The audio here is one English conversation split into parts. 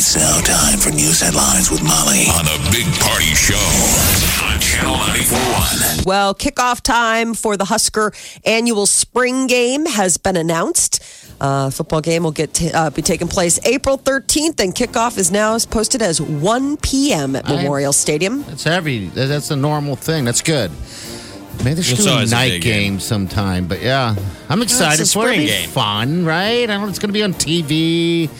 It's now time for news headlines with Molly on a big party show on Channel 941. Well, kickoff time for the Husker annual spring game has been announced. Uh, football game will get t- uh, be taking place April 13th, and kickoff is now posted as 1 p.m. at Memorial Stadium. That's every. That's a normal thing. That's good. Maybe they should It's do a always a night game. game. sometime. But yeah, I'm excited it's a for it. spring It'll be game. Fun, right? I know it's going to be on TV.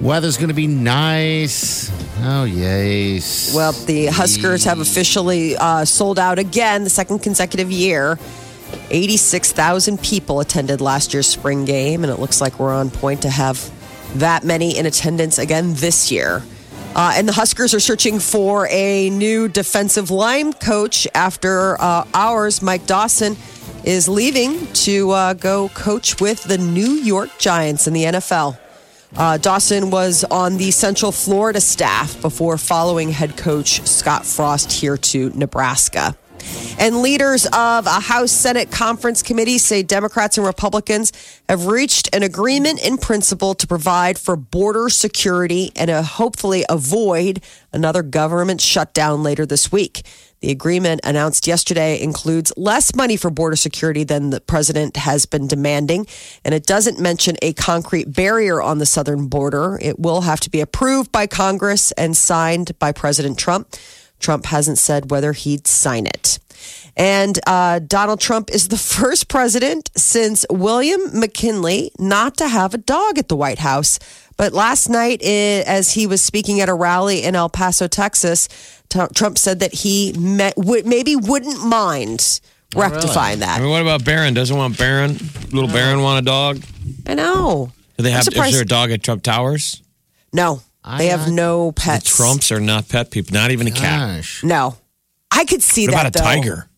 Weather's going to be nice. Oh yes. Well, the Huskers have officially uh, sold out again, the second consecutive year. 86,000 people attended last year's spring game, and it looks like we're on point to have that many in attendance again this year. Uh, and the Huskers are searching for a new defensive line coach after uh, ours, Mike Dawson, is leaving to uh, go coach with the New York Giants in the NFL. Uh, Dawson was on the Central Florida staff before following head coach Scott Frost here to Nebraska. And leaders of a House Senate conference committee say Democrats and Republicans have reached an agreement in principle to provide for border security and uh, hopefully avoid another government shutdown later this week. The agreement announced yesterday includes less money for border security than the president has been demanding, and it doesn't mention a concrete barrier on the southern border. It will have to be approved by Congress and signed by President Trump. Trump hasn't said whether he'd sign it. And uh, Donald Trump is the first president since William McKinley not to have a dog at the White House. But last night, as he was speaking at a rally in El Paso, Texas, Trump said that he met, would, maybe wouldn't mind rectifying I that. mean, what about Barron? Doesn't want Barron? Little Barron want a dog? I know. Do they have? Is there a dog at Trump Towers? No, they have no pets. The Trumps are not pet people. Not even a cat. No, I could see What that. about a though. tiger?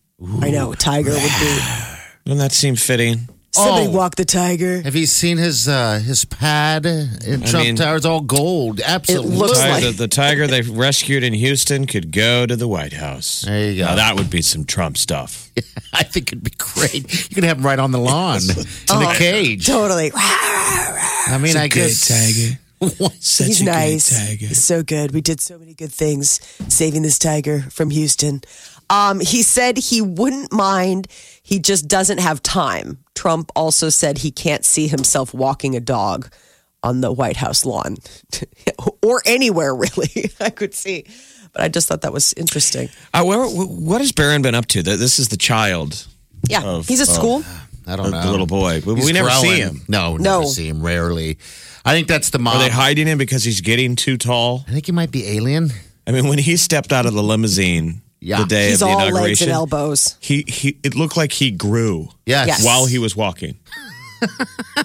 I know, tiger would be. Doesn't that seem fitting? Somebody Oh. walk the tiger. Have you seen his uh, his pad in Trump mean- Tower? It's all gold. Absolutely. looks Ti- like- the, the tiger they rescued in Houston could go to the White House. There you go. Now, that would be some Trump stuff. I think it'd be great. You could have him right on the lawn in a cage. Totally. I mean, I guess Such He's a good nice. tiger. He's so good. We did so many good things saving this tiger from Houston. Um, he said he wouldn't mind. He just doesn't have time. Trump also said he can't see himself walking a dog on the White House lawn or anywhere, really. I could see. But I just thought that was interesting. Uh, where, what has Barron been up to? This is the child, Yeah. Of- he's at of- school. I don't know. the little boy. We, we never see him. No, No. never see him. Rarely. I think that's the mom. Are they hiding him because he's getting too tall? I think he might be alien. I mean, when he stepped out of the limousine Yeah. the day He's of the all legs and inauguration, elbows. he, he it looked like he grew Yes. Yes. while he was walking.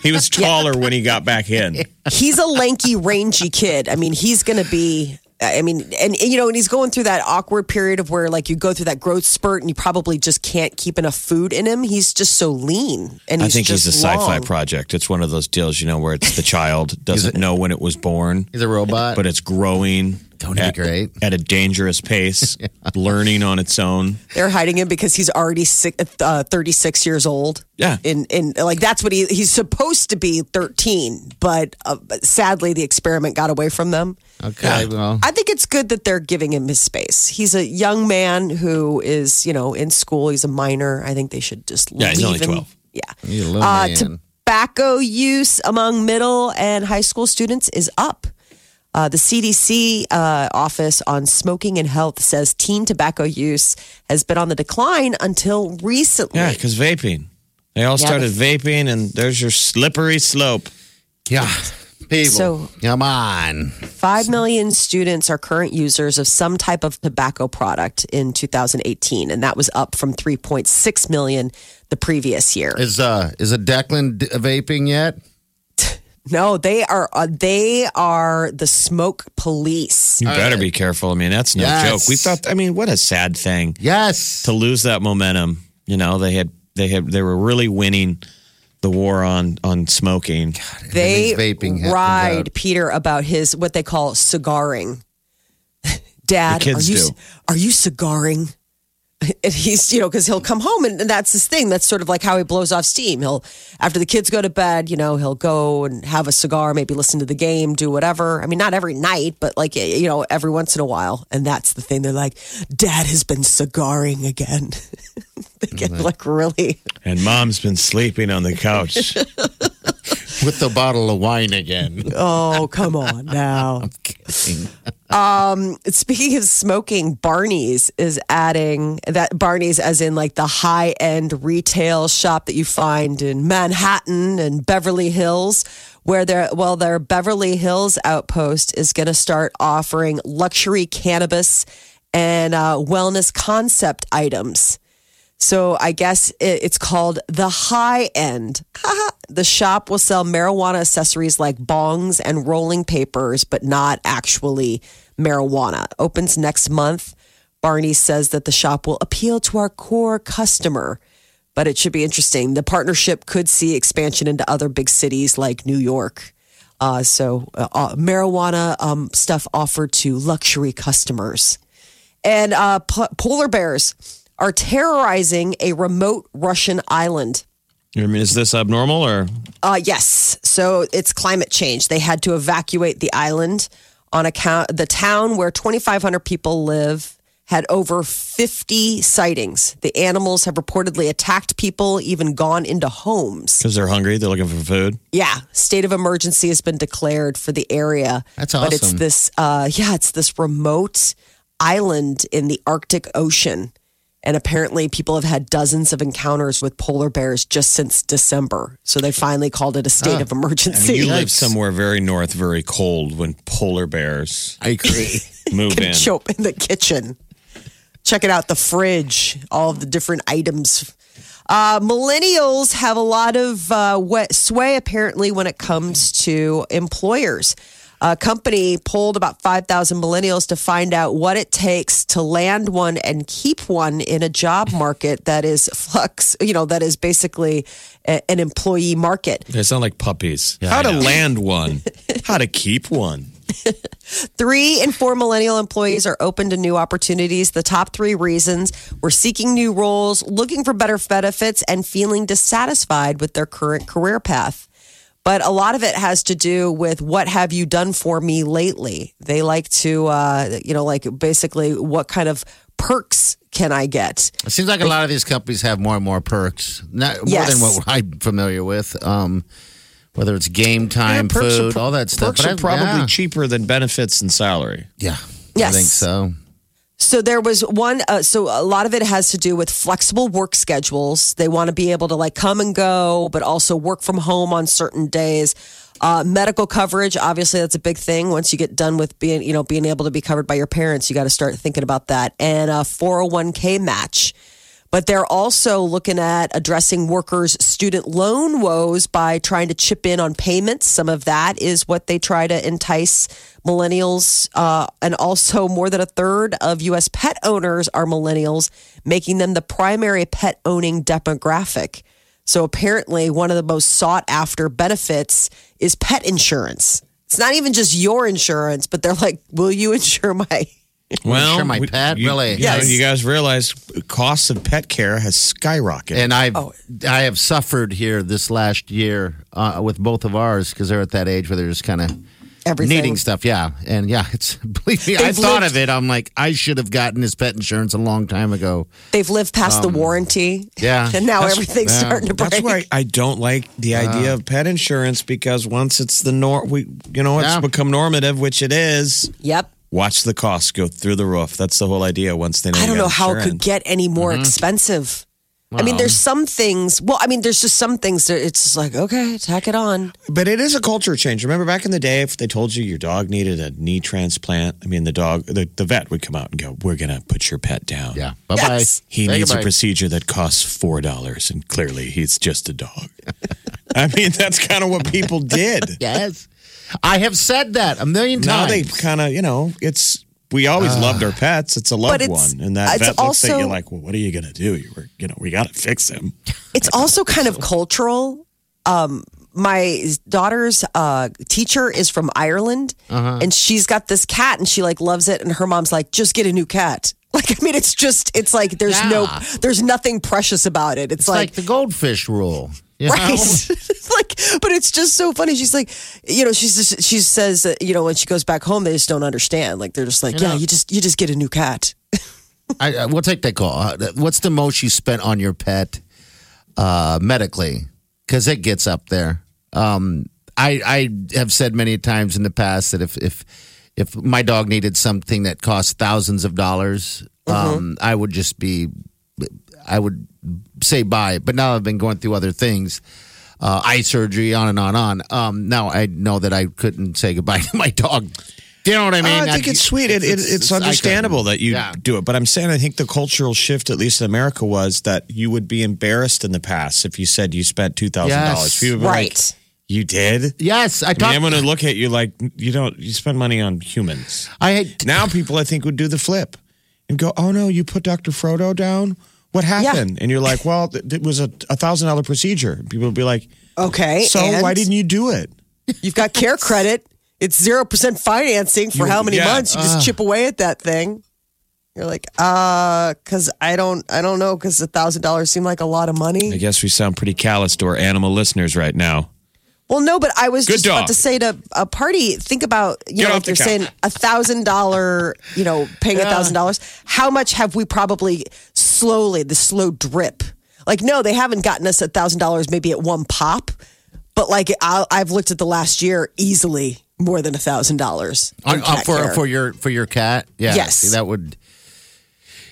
he was taller when he got back in. he's a lanky, rangy kid. I mean, he's going to be. I mean, and, and, you know, and he's going through that awkward period of where, like, you go through that growth spurt, and you probably just can't keep enough food in him. He's just so lean, and I he's think he's just a sci-fi long. project. It's one of those deals, you know, where it's the child doesn't know when it was born, He's a robot. but it's growing. Don't he be at, great? at a dangerous pace, learning on its own. They're hiding him because he's already six, uh, 36 years old. Yeah. In, in like, that's what he, he's supposed to be 13, but uh, but sadly, the experiment got away from them. okay, well, I think it's good that they're giving him his space. He's a young man who is, you know, in school. He's a minor. I think they should just Yeah, leave he's only him. 12. Yeah. He's a little Uh, man. tobacco use among middle and high school students is up. Uh, the CDC uh, office on smoking and health says teen tobacco use has been on the decline until recently. Yeah, because vaping. They all Yeah, started the- vaping, and there's your slippery slope. yeah. People, So- come on. Five million students are current users of some type of tobacco product in 2018, and that was up from 3.6 million the previous year. Is uh is a Declan d- vaping yet? No, they are uh, they are the smoke police. You better be careful. I mean, that's no Yes. joke. We thought. I mean, what a sad thing Yes. to lose that momentum. You know, they had they had they were really winning the war on on smoking. They these vaping head- ride uh, Peter about his what they call cigaring. Dad, The kids are you do. are you cigaring? And he's, you know, because he'll come home and, and that's his thing. That's sort of like how he blows off steam. He'll, after the kids go to bed, you know, he'll go and have a cigar, maybe listen to the game, do whatever. I mean, not every night, but like, you know, every once in a while. And that's the thing. They're like, Dad has been cigaring again. they get like really. And mom's been sleeping on the couch. With the bottle of wine again. Oh, come on now. Kidding. Speaking of smoking, Barney's is adding that Barney's, as in like the high end retail shop that you find in Manhattan and Beverly Hills, where their well, their Beverly Hills outpost is going to start offering luxury cannabis and uh, wellness concept items. So I guess it, it's called the high end. the shop will sell marijuana accessories like bongs and rolling papers, but not actually marijuana. Opens next month. Barney says that the shop will appeal to our core customer, but it should be interesting. The partnership could see expansion into other big cities like New York. Uh, so uh, uh, marijuana um, stuff offered to luxury customers. And uh, po- polar bears are terrorizing a remote Russian island. I mean, is this abnormal or Uh, yes. So it's climate change. They had to evacuate the island on account the town where 2,500 people live had over 50 sightings. The animals have reportedly attacked people, even gone into homes. because they're hungry? They're looking for food. Yeah, state of emergency has been declared for the area. That's awesome. But it's this, uh, yeah, it's this remote island in the Arctic Ocean. And apparently, people have had dozens of encounters with polar bears just since December. So they finally called it a state of I emergency. mean, you live somewhere very north, very cold. When polar bears I agree. move in, show up in the kitchen. Check it out, the fridge, all of the different items. Uh, millennials have a lot of uh, sway apparently when it comes to employers. A company polled about 5,000 millennials to find out what it takes to land one and keep one in a job market that is flux, you know, that is basically a- an employee market. they sound like puppies. Yeah, How I to know. land one? How to keep one? Three in four millennial employees are open to new opportunities. The top three reasons were seeking new roles, looking for better benefits, and feeling dissatisfied with their current career path. But a lot of it has to do with what have you done for me lately? They like to, uh, you know, like basically what kind of perks can I get? It seems like a lot of these companies have more and more perks, not more Yes. than what I'm familiar with. Um, whether it's game time, Yeah, perks are food, pro- all that stuff. Perks But are I- probably yeah. cheaper than benefits and salary. Yeah, Yes. I think so. So there was one. Uh, so a lot of it has to do with flexible work schedules. They want to be able to like come and go, but also work from home on certain days. Uh, medical coverage, obviously, that's a big thing. Once you get done with being, you know, being able to be covered by your parents, you got to start thinking about that. And a 401k match. But they're also looking at addressing workers' student loan woes by trying to chip in on payments. Some of that is what they try to entice millennials. Uh, and also, more than a third of U.S. pet owners are millennials, making them the primary pet owning demographic. So, apparently, one of the most sought after benefits is pet insurance. It's not even just your insurance, but they're like, will you insure my Well, Insure my pet? you, Really? You, know, you guys realize costs of pet care has skyrocketed. And I've Oh. I have suffered here this last year uh, with both of ours because they're at that age where they're just kind of everything? needing stuff. Yeah, and yeah, it's believe me, I They've thought lived- of it. I'm like, I should have gotten his pet insurance a long time ago. They've lived past the warranty. Um, yeah. And now That's- everything's yeah. starting to break. That's why I don't like the idea of pet insurance because once it's the norm, we you know it's Yeah. become normative, which it is. Yep. Watch the costs go through the roof. That's the whole idea. Once they know, I don't got know how it could get any more Mm-hmm. expensive. I mean, there's some things. Well, I mean, there's just some things that it's just like, okay, tack it on. But it is a culture change. Remember back in the day, if they told you your dog needed a knee transplant, I mean, the dog, the, the vet would come out and go, "We're gonna put your pet down." Yeah, bye bye. Yes. He needs a procedure that costs four dollars, and clearly he's just a dog. I mean, that's kind of what people did. Yes. I have said that a million times. Now times. they kind of, you know, it's we always loved our pets. It's a loved it's- one, and that it's vet looks at you also- like, well, what are you gonna do? You were, you know, we got to fix him. It's also kind of cultural. Um, my daughter's uh, teacher is from Ireland, Uh-huh. and she's got this cat, and she like loves it. And her mom's like, "Just get a new cat." Like, I mean, it's just, it's like there's no, there's nothing precious about it. It's, it's like, the goldfish rule. You know? Right. like, but it's just so funny. She's like, you know, she's just, she says, that, you know, when she goes back home, they just don't understand. Like, they're just like, yeah, you just, you just get a new cat. I, I, we'll take that call. Uh, What's the most you spent on your pet uh, medically? Because it gets up there. Um, I, I have said many times in the past that if if if my dog needed something that cost thousands of dollars, um, I would just be, I would say bye. But now I've been going through other things, uh, eye surgery, on and on and on. Um, now I know that I couldn't say goodbye to my dog. Do you know what I mean? Oh, I think it's sweet. It, it, it's, I understandable that you Yeah. do it. But I'm saying I think the cultural shift, at least in America, was that you would be embarrassed in the past if you said you spent two thousand Yes. dollars. People would Right. like, "You did." Yes, I I mean. I'm going to look at you like you don't. You spend money on humans. I Now people, I think, would do the flip and go, "Oh no, you put Dr. Frodo down. What happened?" And you're like, "Well, it was a thousand dollar procedure." People would be like, Okay. "So why didn't you do it?" You've got care credit. It's 0% financing for You- how many yeah, months? You just chip away at that thing. You're like, uh, cause I don't, I don't know, cause a thousand dollars seemed like a lot of money. I guess we sound pretty callous to our animal listeners right now. Well, no, but I was Good just dog. about to say to a party, think about, you Get know, if like the you're couch. saying a thousand dollar, you know, paying a thousand dollars. How much have we probably slowly, the slow drip? Like, no, they haven't gotten us a thousand dollars maybe at one pop, but like I, I've looked at the last year easily more than a thousand dollars On, in uh, cat for care. for your for your cat. Yeah. Yes. see, that would.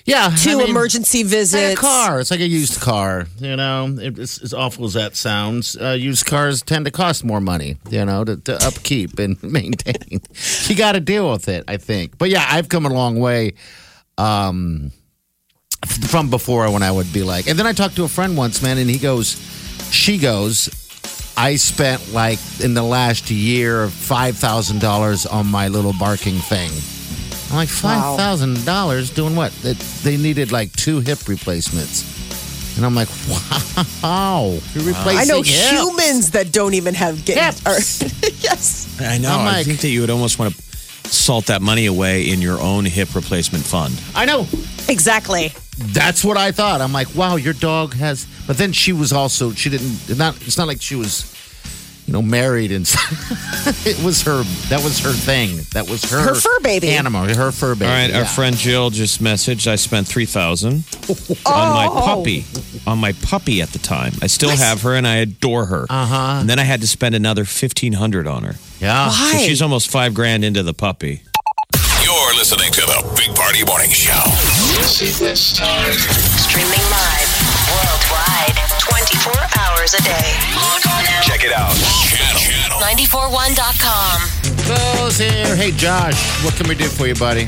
Yeah. two I mean, emergency visits. a car. It's like a used car. You know, It- it's as awful as that sounds. Uh, used cars tend to cost more money. You know, to, to upkeep and maintain. you got to deal with it. I think. But yeah, I've come a long way. Um, from before when I would be like, and then I talked to a friend once, man, and he goes, she goes, I spent like in the last year five thousand dollars on my little barking thing. I'm like five thousand dollars doing what? They, they needed like two hip replacements, and I'm like, wow, you're replacing. I know hips. humans that don't even have get. Hips. Or, yes. I know. I'm I like- think that you would almost want to salt that money away in your own hip replacement fund. I know. Exactly. That's what I thought. I'm like, wow, your dog has. But then she was also she didn't not. It's not like she was, you know, married and. it was her. That was her thing. That was her. Her fur baby. Animal. Her fur baby. All right, our yeah. friend Jill just messaged. I spent three thousand on my puppy. On my puppy at the time. I still have her and I adore her. Uh huh. And then I had to spend another fifteen hundred on her. Yeah. Why? So she's almost five grand into the puppy. You're listening to the Big Party Morning Show. This is this time streaming live worldwide 24 hours a day. Log on now. Check it out. Channel. Channel. 941.com. Goes here. Hey, Josh, what can we do for you, buddy?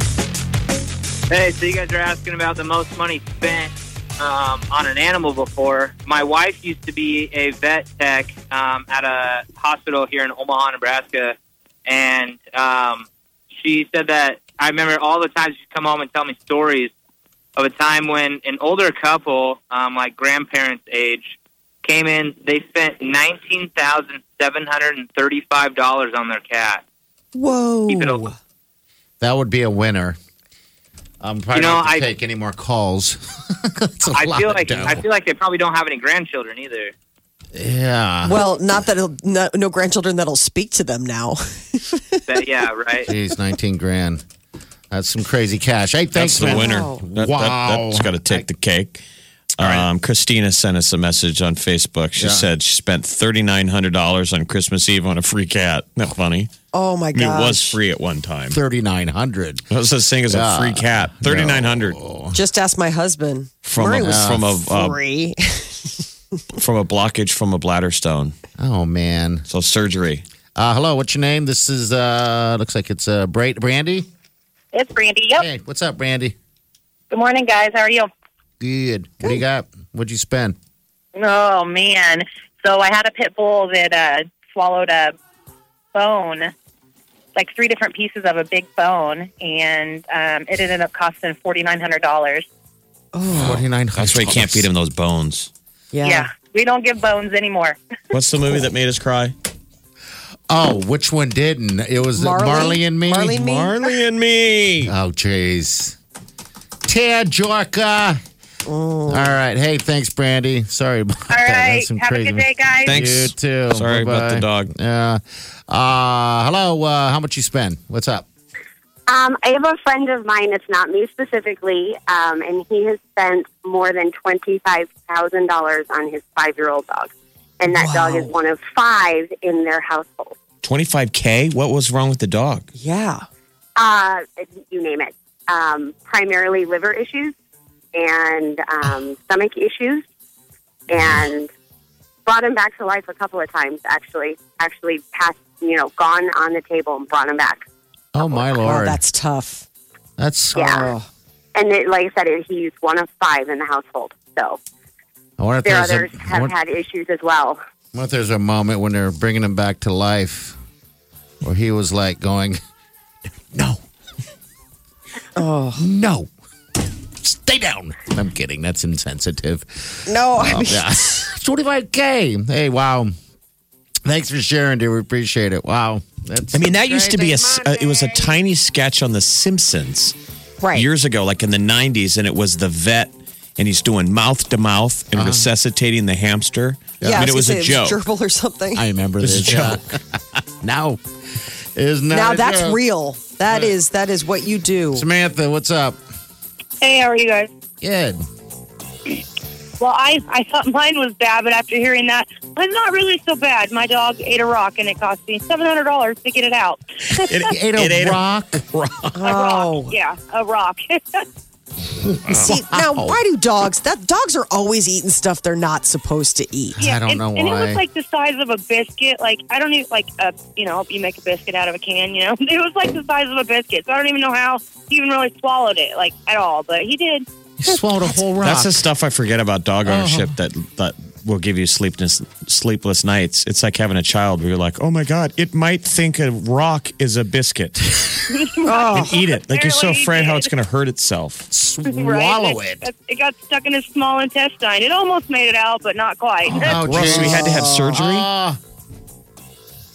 Hey, so you guys are asking about the most money spent um, on an animal before. My wife used to be a vet tech um, at a hospital here in Omaha, Nebraska, and um, she said that I remember all the times she'd come home and tell me stories of a time when an older couple, um, like grandparents' age, came in. They spent nineteen thousand seven hundred and thirty-five dollars on their cat. Whoa. Keep it. That would be a winner. I'm probably You know, not going I- take any more calls. That's a I lot feel like dough. I feel like they probably don't have any grandchildren either. yeah. Well, not that it'll, no, no grandchildren that'll speak to them now. That, yeah, right. Jeez, 19 grand. That's some crazy cash. Hey, thanks, That's the man. winner. Wow. That, Wow. That, has got to take the cake. Um, Christina sent us a message on Facebook. She Yeah. said she spent thirty nine hundred dollars on Christmas Eve on a free cat. Isn't funny? Oh my I mean, it was free at one time. 3,900. What was this thing as a free cat? Thirty nine hundred Just ask my husband. from Murray a, was from a uh, free. from a blockage from a bladder stone. Oh, man. So surgery. Uh, hello, what's your name? This is, uh, looks like it's uh, Bra- Brandy. It's Brandy. Yep. Hey, what's up, Brandy? Good morning, guys. How are you? Good. What do you got? What'd you spend? Oh man. So I had a pit bull that uh, swallowed a bone, like three different pieces of a big bone, and um, it ended up costing forty nine hundred dollars. Forty nine. That's why you can't feed him those bones. Yeah. Yeah, we don't give bones anymore. What's the movie that made us cry? Oh, which one didn't? It was Marley? Marley, and me. Marley and me? Marley and me. Oh, jeez. Ted Jorka. All right. Hey, thanks, Brandy. Sorry about All that. right, That's some have crazy- a good day, guys. Thanks. You too. Sorry about the Bye-bye. dog. Yeah. Uh, hello. Uh, how much you spend? What's up? Um, I have a friend of mine, it's not me specifically, um, and he has spent more than $25,000 on his five year old dog. And that dog is one of five in their household. 25K? What was wrong with the dog? Yeah. Uh, you name it. Um, primarily liver issues and um, stomach issues, and brought him back to life a couple of times, actually. Actually, passed, you know, gone on the table and brought him back. Oh, my Oh, Lord. that's tough. That's. Yeah. Oh. And it, like I said, it, he's one of five in the household. So I wonder if there there's others a, I have wonder- had issues as well. I wonder if there's a moment when they're bringing him back to life where he was like going, no. Oh. No. Stay down. I'm kidding. That's insensitive. No, I Oh, mean, yeah. 25K. Hey, wow. Thanks for sharing, dude. We appreciate it. Wow. That's I mean, that used to be a. crazy uh, it was a tiny sketch on The Simpsons right. years ago, like in the 90s, and it was the vet, and he's doing mouth to mouth and uh-huh. resuscitating the hamster. yeah, I mean, it was gonna a say joke. gerbil or something. I remember This this. is a yeah. now, is not now a that's joke. real. That is that is what you do. Samantha, what's up? Hey, how are you guys? Good. Well, I, I thought mine was bad, but after hearing that, it's not really so bad. My dog ate a rock, and it cost me seven hundred dollars to get it out. It ate a It ate a- rock. Oh. A Oh. rock, yeah, a rock. See, now why do dogs? That dogs are always eating stuff they're not supposed to eat. yeah, I don't and, know And it why. was like the size of a biscuit. Like I don't even like a you know you make a biscuit out of a can. You know, it was like the size of a biscuit. So I don't even know how he even really swallowed it like at all, but he did. He swallowed a whole rock. That's the stuff I forget about dog ownership uh-huh. that that will give you sleepless sleepless nights. It's like having a child where you're like, oh my god, it might think a rock is a biscuit and eat it. Like you're so Apparently he afraid how it's going to hurt itself. Swallow right? it. It got stuck in his small intestine. It almost made it out, but not quite. Oh, Russ, we had to have surgery. Ah.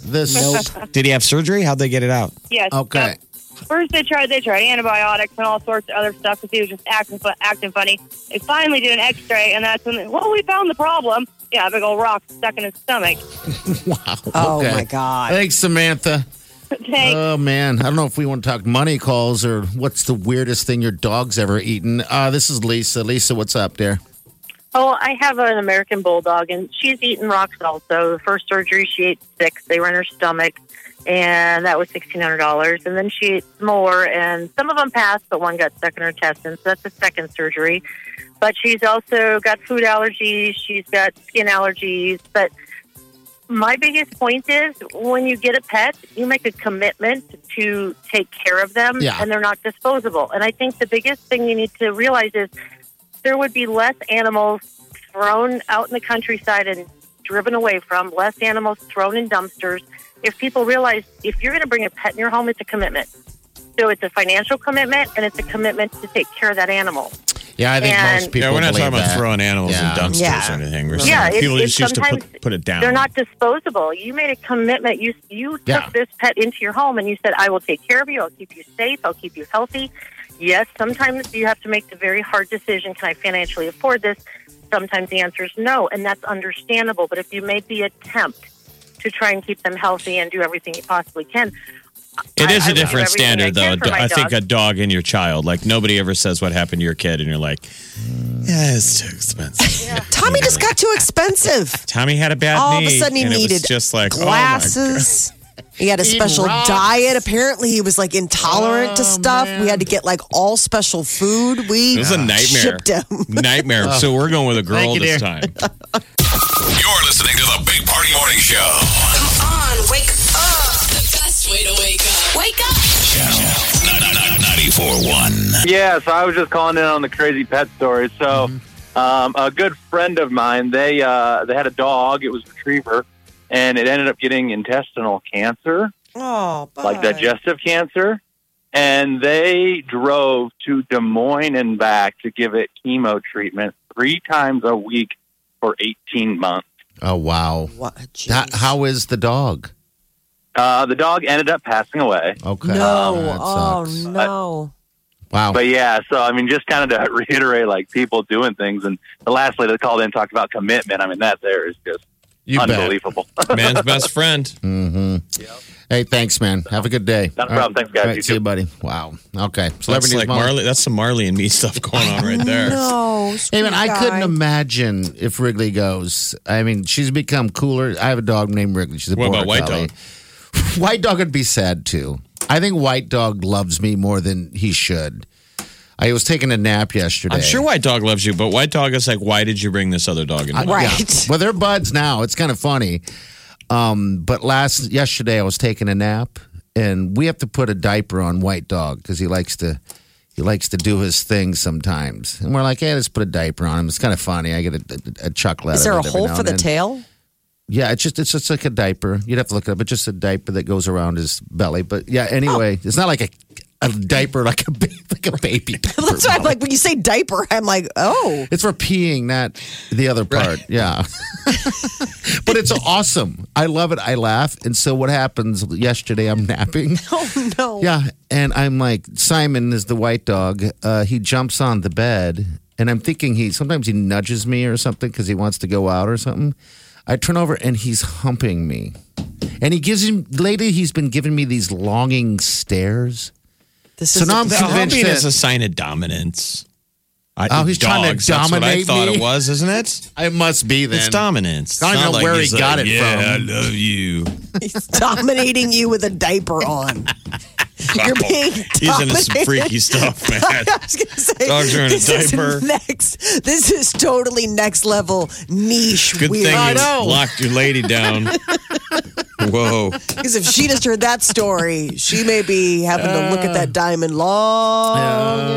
this. Did he have surgery? How'd they get it out? yes. Okay. Yep. First, they tried they tried antibiotics and all sorts of other stuff because he was just acting acting funny. They finally did an X-ray, and that's when they, well, we found the problem. Yeah, a big old rock stuck in his stomach. Wow. Oh Okay. my god. Thanks, Samantha. Thanks. Oh man, I don't know if we want to talk money calls or what's the weirdest thing your dog's ever eaten. Uh, this is Lisa. Lisa, what's up there? Oh, I have an American bulldog, and she's eaten rocks also. The first surgery, she ate six. They were in her stomach, and that was sixteen hundred dollars. And then she ate more, and some of them passed, but one got stuck in her intestines. So that's the second surgery. But she's also got food allergies. She's got skin allergies. But my biggest point is when you get a pet, you make a commitment to take care of them, Yeah. and they're not disposable. And I think the biggest thing you need to realize is there would be less animals thrown out in the countryside and driven away from, less animals thrown in dumpsters. If people realize if you're going to bring a pet in your home, it's a commitment. So it's a financial commitment and it's a commitment to take care of that animal. Yeah, I think And- most people. yeah, we're not believe talking about that. throwing animals Yeah. in dumpsters Yeah. or anything. We're Yeah, saying it- people it just used to sometimes- put, put it down. They're not disposable. You made a commitment. You you took Yeah. this pet into your home and you said, "I will take care of you. I'll keep you safe. I'll keep you healthy." Yes, sometimes you have to make the very hard decision. Can I financially afford this? Sometimes the answer is no, and that's understandable. But if you made the attempt to try and keep them healthy and do everything you possibly can, It I- is I a will do different everything I standard, though. can for I think a dog and your child. Like nobody ever says what happened to your kid, and you're like, yeah, it's too expensive. Tommy just got too expensive. Tommy had a bad All of a sudden, he and it was needed just like oh my glasses. He had a Eating special rocks. diet. Apparently, he was like intolerant to Oh, stuff. man. We had to get like all special food. We It was a nightmare. shipped him. Nightmare. So we're going with a girl Thank you, this dear. time. You're listening to the Big Party Morning Show. Come on, wake up. The best way to wake up. Wake up. Channel 941. Yeah, so I was just calling in on the crazy pet story. So, Mm-hmm. Um, a good friend of mine, they uh, they had a dog. It was a retriever, and it ended up getting intestinal cancer, Oh, like digestive cancer. And they drove to Des Moines and back to give it chemo treatment three times a week for 18 months. Oh wow. What? That- how is the dog? Uh, the dog ended up passing away. Okay. No. That Oh sucks. no. Wow. But yeah, so I mean, just kind of to reiterate, like people doing things, and the lastly they called in and talked about commitment. I mean, that there is just You bet. unbelievable. Man's best friend. Mm-hmm. Hey, thanks, man. Have a good day. Not a problem. Thanks, guys. All right, You see you, buddy. Wow. Okay. That's Celebrity like Marley. That's some Marley and me stuff going on right there. No. Hey, man, sweet I couldn't imagine if Wrigley goes. I mean, she's become cooler. I have a dog named Wrigley. She's a What about White collie. Dog? White Dog would be sad too. I think White Dog loves me more than he should. I was taking a nap yesterday. I'm sure White Dog loves you, but White Dog is like, why did you bring this other dog in? I- Right. yeah. Well, they're buds now. It's kind of funny. Um, but last yesterday, I was taking a nap, and we have to put a diaper on White Dog because he likes to he likes to do his thing sometimes. And we're like, hey, let's put a diaper on him. It's kind of funny. I get a, a, a chuckle. out Is of there a it every hole for the then. tail? Yeah, it's just it's just like a diaper. You'd have to look it up. It's just a diaper that goes around his belly. But yeah, anyway, Oh. it's not like a a diaper like a like a baby. diaper. That's why I'm like when you say diaper, I'm like, oh. It's for peeing, not the other part. Yeah. but it's awesome. I love it. I laugh. And so what happens yesterday, I'm napping. Oh no. Yeah. And I'm like, Simon is the white dog. Uh, he jumps on the bed. And I'm thinking he sometimes he nudges me or something because he wants to go out or something. I turn over and he's humping me. And he gives him, lately, he's been giving me these longing stares. This So is now I'm convinced humping that- is a sign of dominance. I, Oh, he's trying to dogs, that's what I thought me? it was, isn't it? It must be then. It's dominance. I don't It's know not where he he's got like, it yeah, from." I love you. He's dominating you with a diaper on. You're being He's into some freaky stuff, man. I was gonna say, Dogs are in a this is diaper. next, this is totally next level niche Good weird. thing I you know. locked your lady down. Whoa. Because if she just heard that story, she may be having to look at that diamond long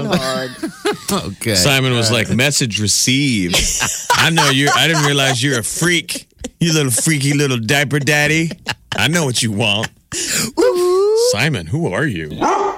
and hard. Okay. Simon was like, message received. I know you I didn't realize you're a freak. You little freaky little diaper daddy. I know what you want. Simon, who are you? All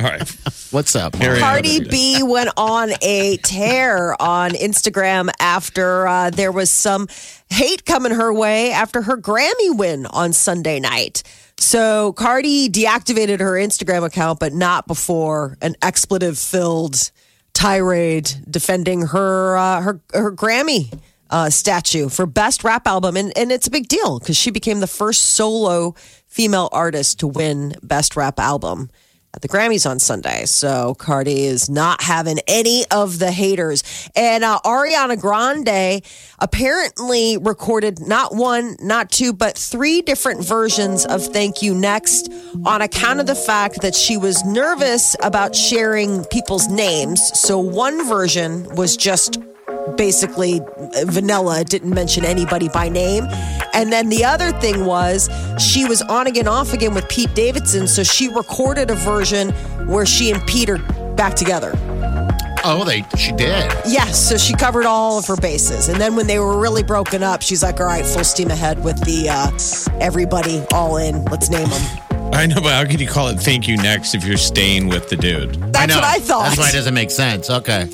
right. What's up? Here Cardi B went on a tear on Instagram after uh, there was some hate coming her way after her Grammy win on Sunday night. So Cardi deactivated her Instagram account, but not before an expletive-filled tirade defending her uh, her her Grammy uh, statue for best rap album, and and it's a big deal because she became the first solo female artist to win best rap album at the Grammys on Sunday. So Cardi is not having any of the haters. And uh, Ariana Grande apparently recorded not one, not two, but three different versions of Thank You Next on account of the fact that she was nervous about sharing people's names. So one version was just basically vanilla. Didn't mention anybody by name. And then the other thing was she was on again, off again with Pete Davidson. So she recorded a version where she and Pete are back together. Oh, they she did. Yes, so she covered all of her bases. And then when they were really broken up, she's like, all right, full steam ahead with the uh, everybody all in. Let's name them. I know, but how can you call it thank you next if you're staying with the dude? That's know. what I thought. That's why it doesn't make sense. Okay.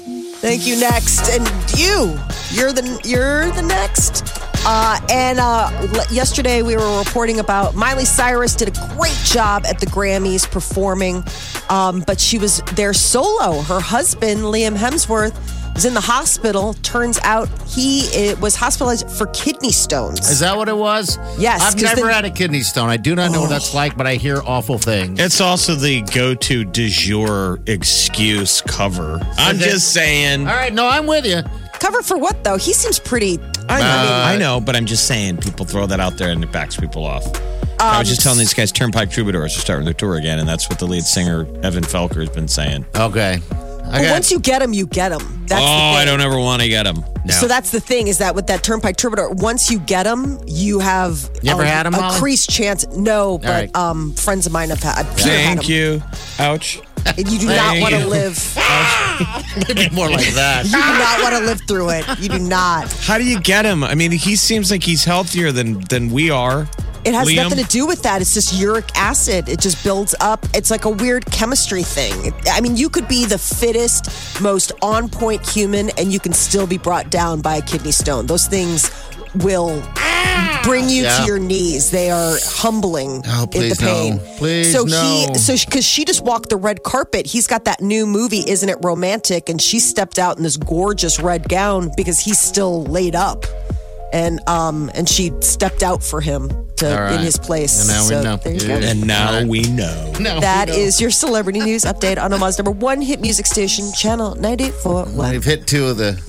Thank you. Next, and you, you're the you're the next. Uh, and uh, yesterday we were reporting about Miley Cyrus did a great job at the Grammys performing, um, but she was there solo. Her husband Liam Hemsworth was in the hospital. Turns out he was hospitalized for kidney stones. Is that what it was? Yes, I've never then- had a kidney stone. I do not know what that's like, but I hear awful things. It's also the go-to du jour excuse cover. I'm Is just saying. All right, no, I'm with you. Cover for what though? He seems pretty. I know, Uh, I know, but I'm just saying people throw that out there and it backs people off. I was just telling these guys Turnpike Troubadours are starting their tour again, and that's what the lead singer Evan Felker has been saying. Okay. But Okay. once you get them, you get them. That's oh, the thing. I don't ever want to get them. So that's the thing is that with that Turnpike Troubadour, once you get them, you have You ever a, had 'em, Molly? increased chance. No, but right. um, friends of mine have had. Peter had Thank 'em. you. Ouch. And you do not want to live. Maybe more like that. You do not want to live through it. You do not. How do you get him? I mean, he seems like he's healthier than than we are. It has Liam? nothing to do with that. It's just uric acid. It just builds up. It's like a weird chemistry thing. I mean, you could be the fittest, most on point human, and you can still be brought down by a kidney stone. Those things will bring you Yeah. to your knees. They are humbling Oh, in the pain. no. Please so no. he, so because she just walked the red carpet, he's got that new movie, Isn't It Romantic? And she stepped out in this gorgeous red gown because he's still laid up. And um and she stepped out for him to All right. in his place. And now we know. there you go. Yeah. And now we know. No, That no. is your celebrity news update on Omaha's number one hit music station, Channel 941. We've hit two of the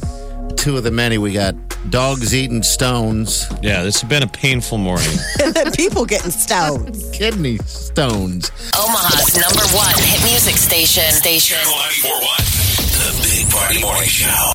two of the many. We got dogs eating stones, Yeah, this has been a painful morning. and then people getting stones. kidney stones. Omaha's number one hit music station. Station. Channel 941. The Big Party Morning Show.